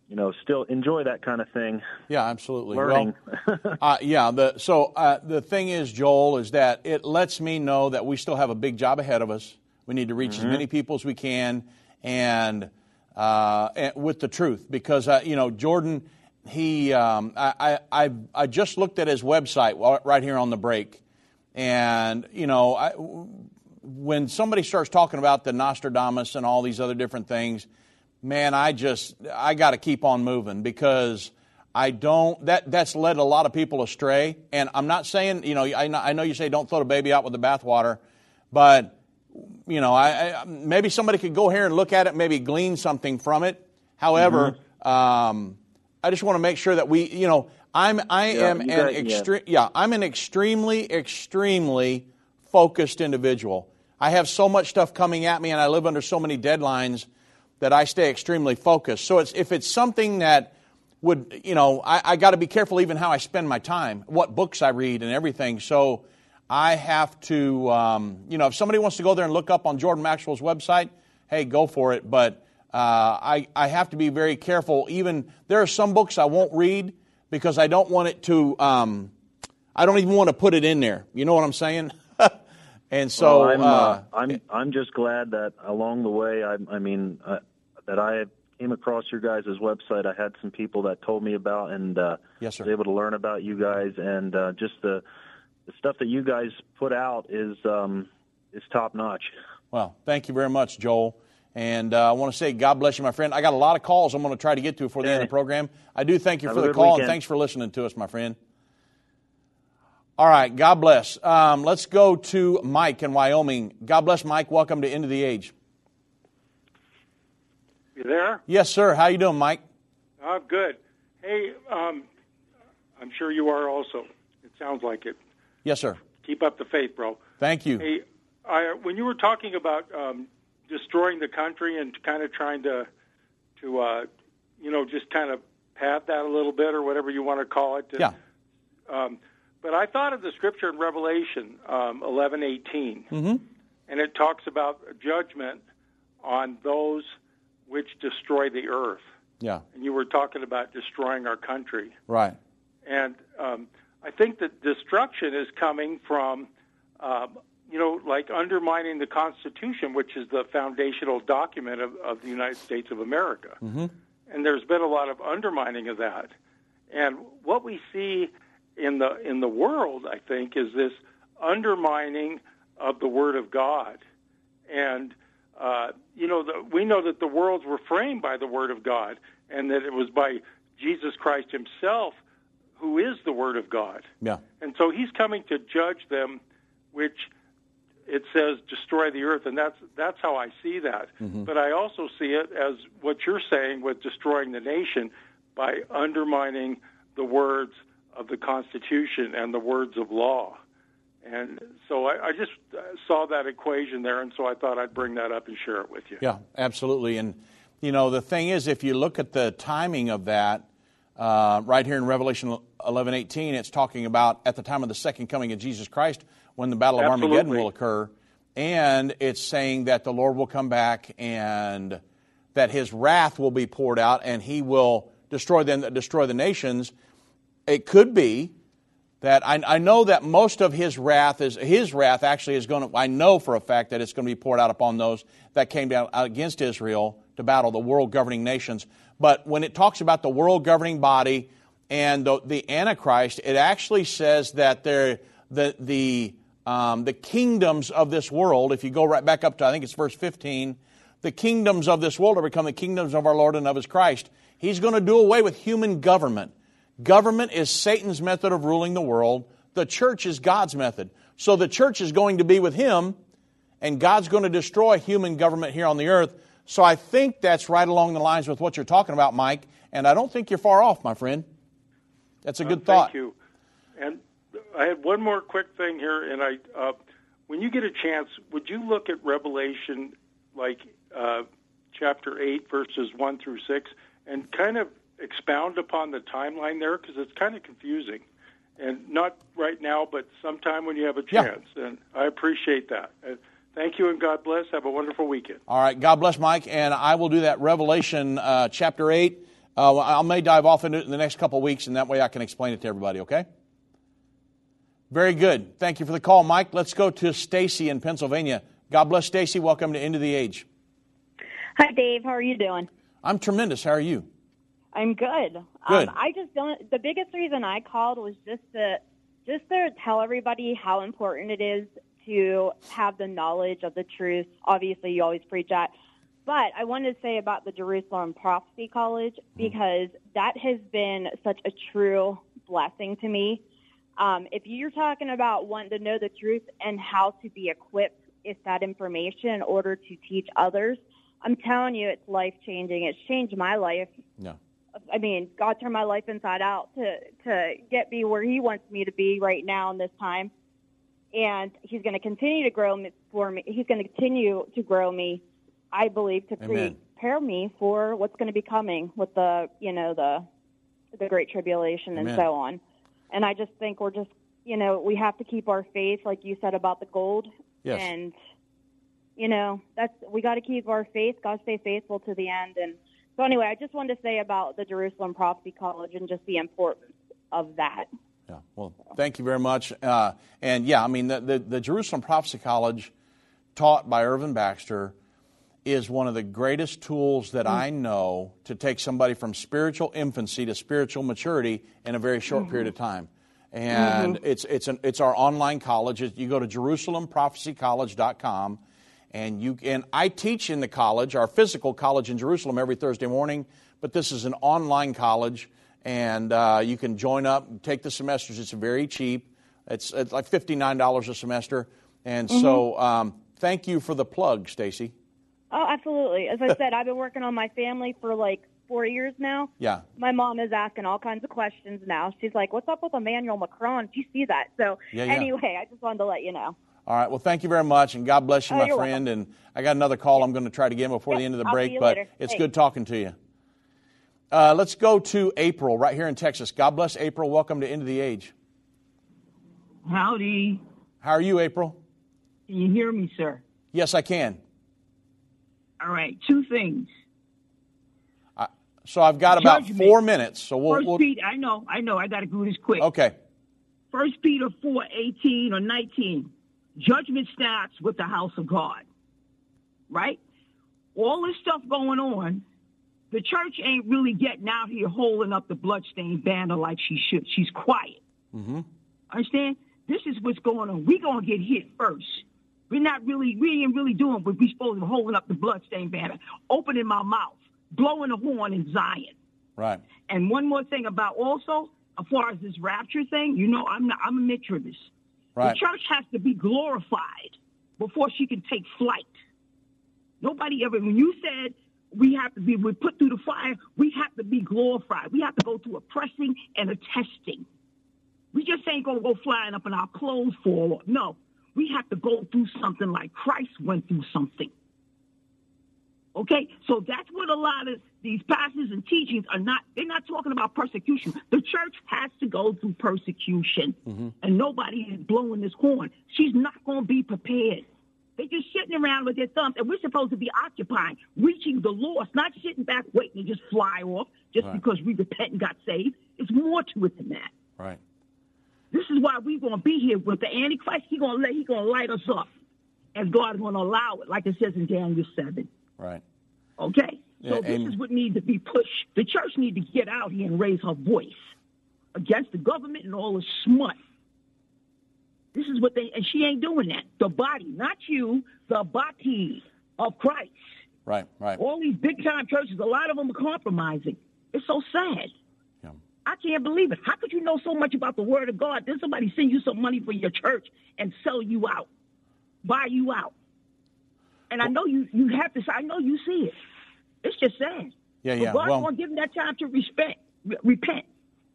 K: you know, still enjoy that kind of thing.
A: Yeah, absolutely.
K: Learning.
A: Well, uh, yeah. The, so uh, the thing is, Joel, is that it lets me know that we still have a big job ahead of us. We need to reach as
K: Mhm.
A: many people as we can, and, uh, and with the truth, because uh, you know Jordan, he, um, I, I, I, I just looked at his website right here on the break, and you know, I, when somebody starts talking about the Nostradamus and all these other different things, man, I just I got to keep on moving because I don't that that's led a lot of people astray. And I'm not saying you know I know, I know you say don't throw the baby out with the bathwater, but you know I, I maybe somebody could go here and look at it, maybe glean something from it. However, um, I just want to make sure that we you know I'm I
K: Yeah,
A: am an
K: got- yeah.
A: extreme yeah I'm an extremely extremely focused individual. I have so much stuff coming at me, and I live under so many deadlines that I stay extremely focused. So it's, if it's something that would, you know, I, I got to be careful even how I spend my time, what books I read, and everything. So I have to, um, you know, if somebody wants to go there and look up on Jordan Maxwell's website, hey, go for it. But uh, I, I have to be very careful. Even there are some books I won't read because I don't want it to. Um, I don't even want to put it in there. You know what I'm saying? And so
K: Well, I'm,
A: uh,
K: uh, I'm I'm just glad that along the way, I, I mean, uh, that I came across your guys' website. I had some people that told me about, and uh,
A: Yes, sir.
K: was able to learn about you guys, and uh, just the the stuff that you guys put out is um, is top notch.
A: Well, thank you very much, Joel. And uh, I want to say, God bless you, my friend. I got a lot of calls I'm going to try to get to before the end of the program. I do thank you
K: Have
A: for the call and thanks for listening to us, my friend. All right, God bless. Um, let's go to Mike in Wyoming. God bless, Mike. Welcome to End of the Age.
L: You there?
A: Yes, sir. How you doing, Mike?
L: Oh, good. Hey, um, I'm sure you are also. It sounds like it.
A: Yes, sir.
L: Keep up the faith, bro.
A: Thank you.
L: Hey, I, when you were talking about um, destroying the country and kind of trying to, to, uh, you know, just kind of pad that a little bit or whatever you want to call it.
A: Yeah.
L: Um, but I thought of the scripture in Revelation um, eleven eighteen,
A: Mm-hmm.
L: and it talks about judgment on those which destroy the earth.
A: Yeah.
L: And you were talking about destroying our country.
A: Right.
L: And um, I think that destruction is coming from, um, you know, like undermining the Constitution, which is the foundational document of, of the United States of America.
A: Mm-hmm.
L: And there's been a lot of undermining of that. And what we see in the in the world, I think, is this undermining of the Word of God. And uh, you know, the, we know that the worlds were framed by the Word of God, and that it was by Jesus Christ Himself, who is the Word of God.
A: Yeah.
L: And so He's coming to judge them, which it says destroy the earth, and that's that's how I see that.
A: Mhm.
L: But I also see it as what you're saying with destroying the nation by undermining the words of the Constitution and the words of law. And so I, I just uh, saw that equation there, and so I thought I'd bring that up and share it with you.
A: Yeah, absolutely. And, you know, the thing is, if you look at the timing of that, uh, right here in Revelation 11 18, it's talking about at the time of the second coming of Jesus Christ when the Battle of
L: Absolutely.
A: Armageddon will occur. And it's saying that the Lord will come back and that his wrath will be poured out and he will destroy them that destroy the nations. It could be that I, I know that most of his wrath is his wrath actually is going to I know for a fact that it's going to be poured out upon those that came down against Israel to battle the world governing nations. But when it talks about the world governing body and the, the Antichrist, it actually says that they're, the the um, the kingdoms of this world. If you go right back up to I think it's verse fifteen, the kingdoms of this world are become the kingdoms of our Lord and of His Christ. He's going to do away with human government. Government is Satan's method of ruling the world. The church is God's method. So the church is going to be with him, and God's going to destroy human government here on the earth. So I think that's right along the lines with what you're talking about, Mike, and I don't think you're far off, my friend. That's a
L: Uh,
A: good thought.
L: Thank you. And I had one more quick thing here, and I, uh, when you get a chance, would you look at Revelation, like uh, chapter eight, verses one through six, and kind of expound upon the timeline there because it's kind of confusing, and not right now, but sometime when you have a
A: Yeah.
L: chance. And I appreciate that. Uh, thank you, and God bless. Have a wonderful weekend.
A: All right, God bless Mike, and I will do that Revelation uh, chapter 8. Uh, I may dive off into it in the next couple of weeks, and that way I can explain it to everybody, okay? Very good. Thank you for the call, Mike. Let's go to Stacy in Pennsylvania. God bless Stacy. Welcome to End of the Age.
M: Hi, Dave. How are you doing?
A: I'm tremendous. How are you?
M: I'm good.
A: Good.
M: Um, I just don't. The biggest reason I called was just to just to tell everybody how important it is to have the knowledge of the truth. Obviously, you always preach that, but I wanted to say about the Jerusalem Prophecy College because that has been such a true blessing to me. Um, if you're talking about wanting to know the truth and how to be equipped with that information in order to teach others, I'm telling you, it's life changing. It's changed my life.
A: No.
M: I mean, God turned my life inside out to to get me where He wants me to be right now in this time, and He's going to continue to grow me for me. He's going to continue to grow me. I believe to
A: Amen.
M: prepare me for what's going to be coming with the you know the the great tribulation and so on. And I just think we're just you know we have to keep our faith, like you said about the gold,
N: Yes.
M: and you know that's we got to keep our faith. God stay faithful to the end. And so anyway, I just wanted to say about the Jerusalem Prophecy College and just the importance of that.
A: Yeah. Well, thank you very much. Uh, and yeah, I mean, the, the, the Jerusalem Prophecy College, taught by Irvin Baxter, is one of the greatest tools that mm. I know to take somebody from spiritual infancy to spiritual maturity in a very short period of mm-hmm. time. And mm-hmm. it's it's an, it's our online college. You go to JerusalemProphecyCollege.com, and you and I teach in the college, our physical college in Jerusalem, every Thursday morning. But this is an online college, and uh, you can join up, and take the semesters. It's very cheap. It's, it's like fifty nine dollars a semester. And so, um, thank you for the plug, Stacy.
M: Oh, absolutely. As I said, I've been working on my family for like four years now.
A: Yeah.
M: My mom is asking all kinds of questions now. She's like, "What's up with Emmanuel Macron? Do you see that?" So
A: Yeah, yeah.
M: anyway, I just wanted to let you know.
A: All right. Well, thank you very much, and God bless you,
M: Oh,
A: my
M: you're
A: friend. And I got another call I'm going to try to get before the end of the
M: I'll
A: break, but
M: later.
A: it's
M: Hey.
A: good talking to you. Uh, let's go to April right here in Texas. God bless April. Welcome to End of the Age.
N: Howdy.
A: How are you, April?
N: Can you hear me, sir?
A: Yes, I can.
N: All right, two things.
A: Uh, so I've got about
N: Judgment.
A: four minutes. So we'll.
N: First
A: we'll
N: Peter, I know, I know, I got to do this quick.
A: okay.
N: First Peter 4, 18 or 19. Judgment starts with the house of God. Right? All this stuff going on, the church ain't really getting out here holding up the bloodstained banner like she should. She's quiet.
A: Mm-hmm.
N: Understand? This is what's going on. we going to get hit first. We're not really, we ain't really doing what we supposed to be holding up the bloodstained banner, opening my mouth, blowing the horn in Zion.
A: Right.
N: And one more thing about also, as far as this rapture thing, you know, I'm not, I'm a mid-tribist.
A: Right.
N: The church has to be glorified before she can take flight. Nobody ever, when you said we have to be, we put through the fire, we have to be glorified. We have to go through a pressing and a testing. We just ain't gonna go flying up in our clothes off. No, we have to go through something like Christ went through something. Okay, so that's what a lot of these pastors and teachings are not. They're not talking about persecution. The church has to go through persecution, mm-hmm. and nobody is blowing this horn. She's not going to be prepared. They're just sitting around with their thumbs, and we're supposed to be occupying, reaching the lost, not sitting back waiting to just fly off just
A: Right.
N: because we repent and got saved. It's more to it than that.
A: Right.
N: This is why we're going to be here with the Antichrist. He's going to let, he going to light us up, and God's going to allow it, like it says in Daniel seven.
A: Right.
N: Okay? So
A: Yeah,
N: this is what needs to be pushed. The church needs to get out here and raise her voice against the government and all the smut. This is what they, and she ain't doing that. The body, not you, the body of Christ.
A: Right. Right.
N: All these big time churches, a lot of them are compromising. It's so sad. I can't believe it. How could you know so much about the Word of God? Then somebody send you some money for your church and sell you out, buy you out. And I know you you have to. I know you see it. It's just sad.
A: Yeah,
N: But
A: yeah.
N: God's
A: Well-
N: going to give them that time to respect, re- repent.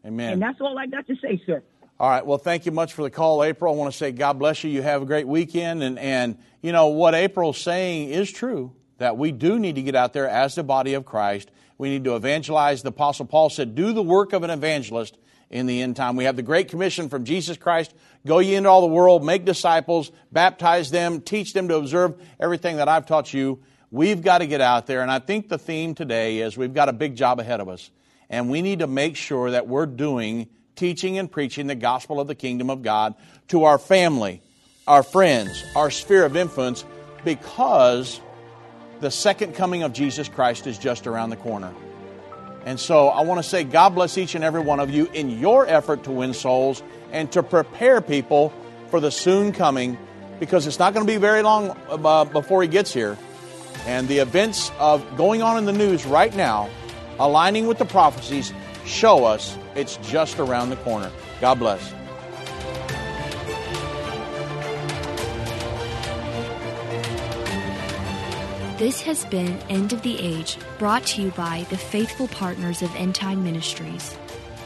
A: Amen.
N: And that's all I got to say, sir.
A: All right. Well, thank you much for the call, April. I want to say God bless you. You have a great weekend. And, and you know, what April's saying is true that we do need to get out there as the body of Christ. We need to evangelize. The Apostle Paul said, do the work of an evangelist in the end time. We have the Great Commission from Jesus Christ go ye into all the world, make disciples, baptize them, teach them to observe everything that I've taught you. We've got to get out there. And I think the theme today is we've got a big job ahead of us. And we need to make sure that we're doing teaching and preaching the gospel of the kingdom of God to our family, our friends, our sphere of influence, because the second coming of Jesus Christ is just around the corner. And so I want to say, God bless each and every one of you in your effort to win souls and to prepare people for the soon coming, because it's not going to be very long uh, before He gets here. And the events of going on in the news right now, aligning with the prophecies, show us it's just around the corner. God bless.
O: This has been End of the Age, brought to you by the faithful partners of End Time Ministries.